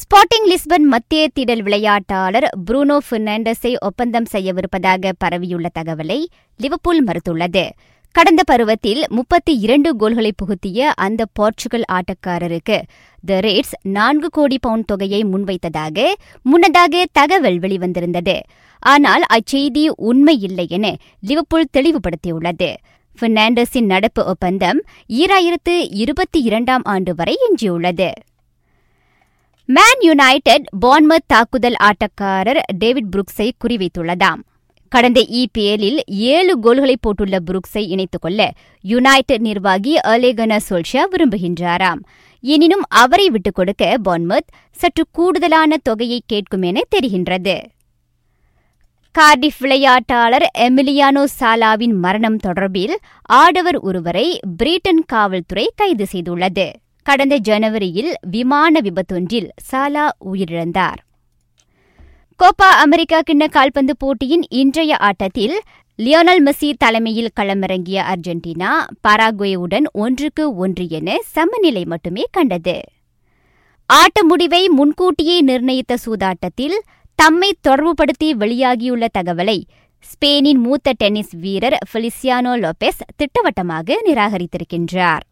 Spotting Lisbon மத்திய திடல் விளையாட்டாளர் Bruno பெர்னாண்டஸை ஒப்பந்தம் செய்யவிருப்பதாக பரவியுள்ள தகவலை லிவர்பூல் மறுத்துள்ளது. கடந்த பருவத்தில் முப்பத்தி இரண்டு கோல்களை புகுத்திய அந்த போர்ச்சுகல் ஆட்டக்காரருக்கு த ரேட்ஸ் நான்கு கோடி பவுண்ட் தொகையை முன்வைத்ததாக முன்னதாக தகவல் வெளிவந்திருந்தது. ஆனால் அச்செய்தி உண்மை இல்லை என லிவர்பூல் தெளிவுபடுத்தியுள்ளது. பெர்னாண்டஸின் நடப்பு ஒப்பந்தம் ஈராயிரத்து இருபத்தி இரண்டாம் ஆண்டு வரை எஞ்சியுள்ளது. மேன் யுனைடெட் பான்மத் தாக்குதல் ஆட்டக்காரர் டேவிட் புருக்ஸை குறிவைத்துள்ளதாம். கடந்த இபிஎல்லில் ஏழு கோல்களை போட்டுள்ள புருக்ஸை இணைத்துக் கொள்ள யுனைடெட் நிர்வாகி அலேகன சோல்ஷா விரும்புகின்றாராம். எனினும் அவரை விட்டுக் கொடுக்க பான்மத் சற்று கூடுதலான தொகையை கேட்கும் என தெரிகின்றது. கார்டிஃப் விளையாட்டாளர் எமிலியானோ சாலாவின் மரணம் தொடர்பில் ஆடவர் ஒருவரை பிரிட்டன் காவல்துறை கைது செய்துள்ளது. கடந்த ஜனவரியில் விமான விபத்தொன்றில் சாலா உயிரிழந்தார். கோப்பா அமெரிக்கா கிண்ண கால்பந்து போட்டியின் இன்றைய ஆட்டத்தில் லியோனல் மெஸ்ஸி தலைமையில் களமிறங்கிய அர்ஜென்டினா பராகுவேவுடன் ஒன்றுக்கு ஒன்று என சமநிலை மட்டுமே கண்டது. ஆட்ட முடிவை முன்கூட்டியே நிர்ணயித்த சூதாட்டத்தில் தம்மை தொடர்புபடுத்தி வெளியாகியுள்ள தகவலை ஸ்பெயினின் மூத்த டென்னிஸ் வீரர் ஃபெலிசியானோ லோபெஸ் திட்டவட்டமாக நிராகரித்திருக்கின்றார்.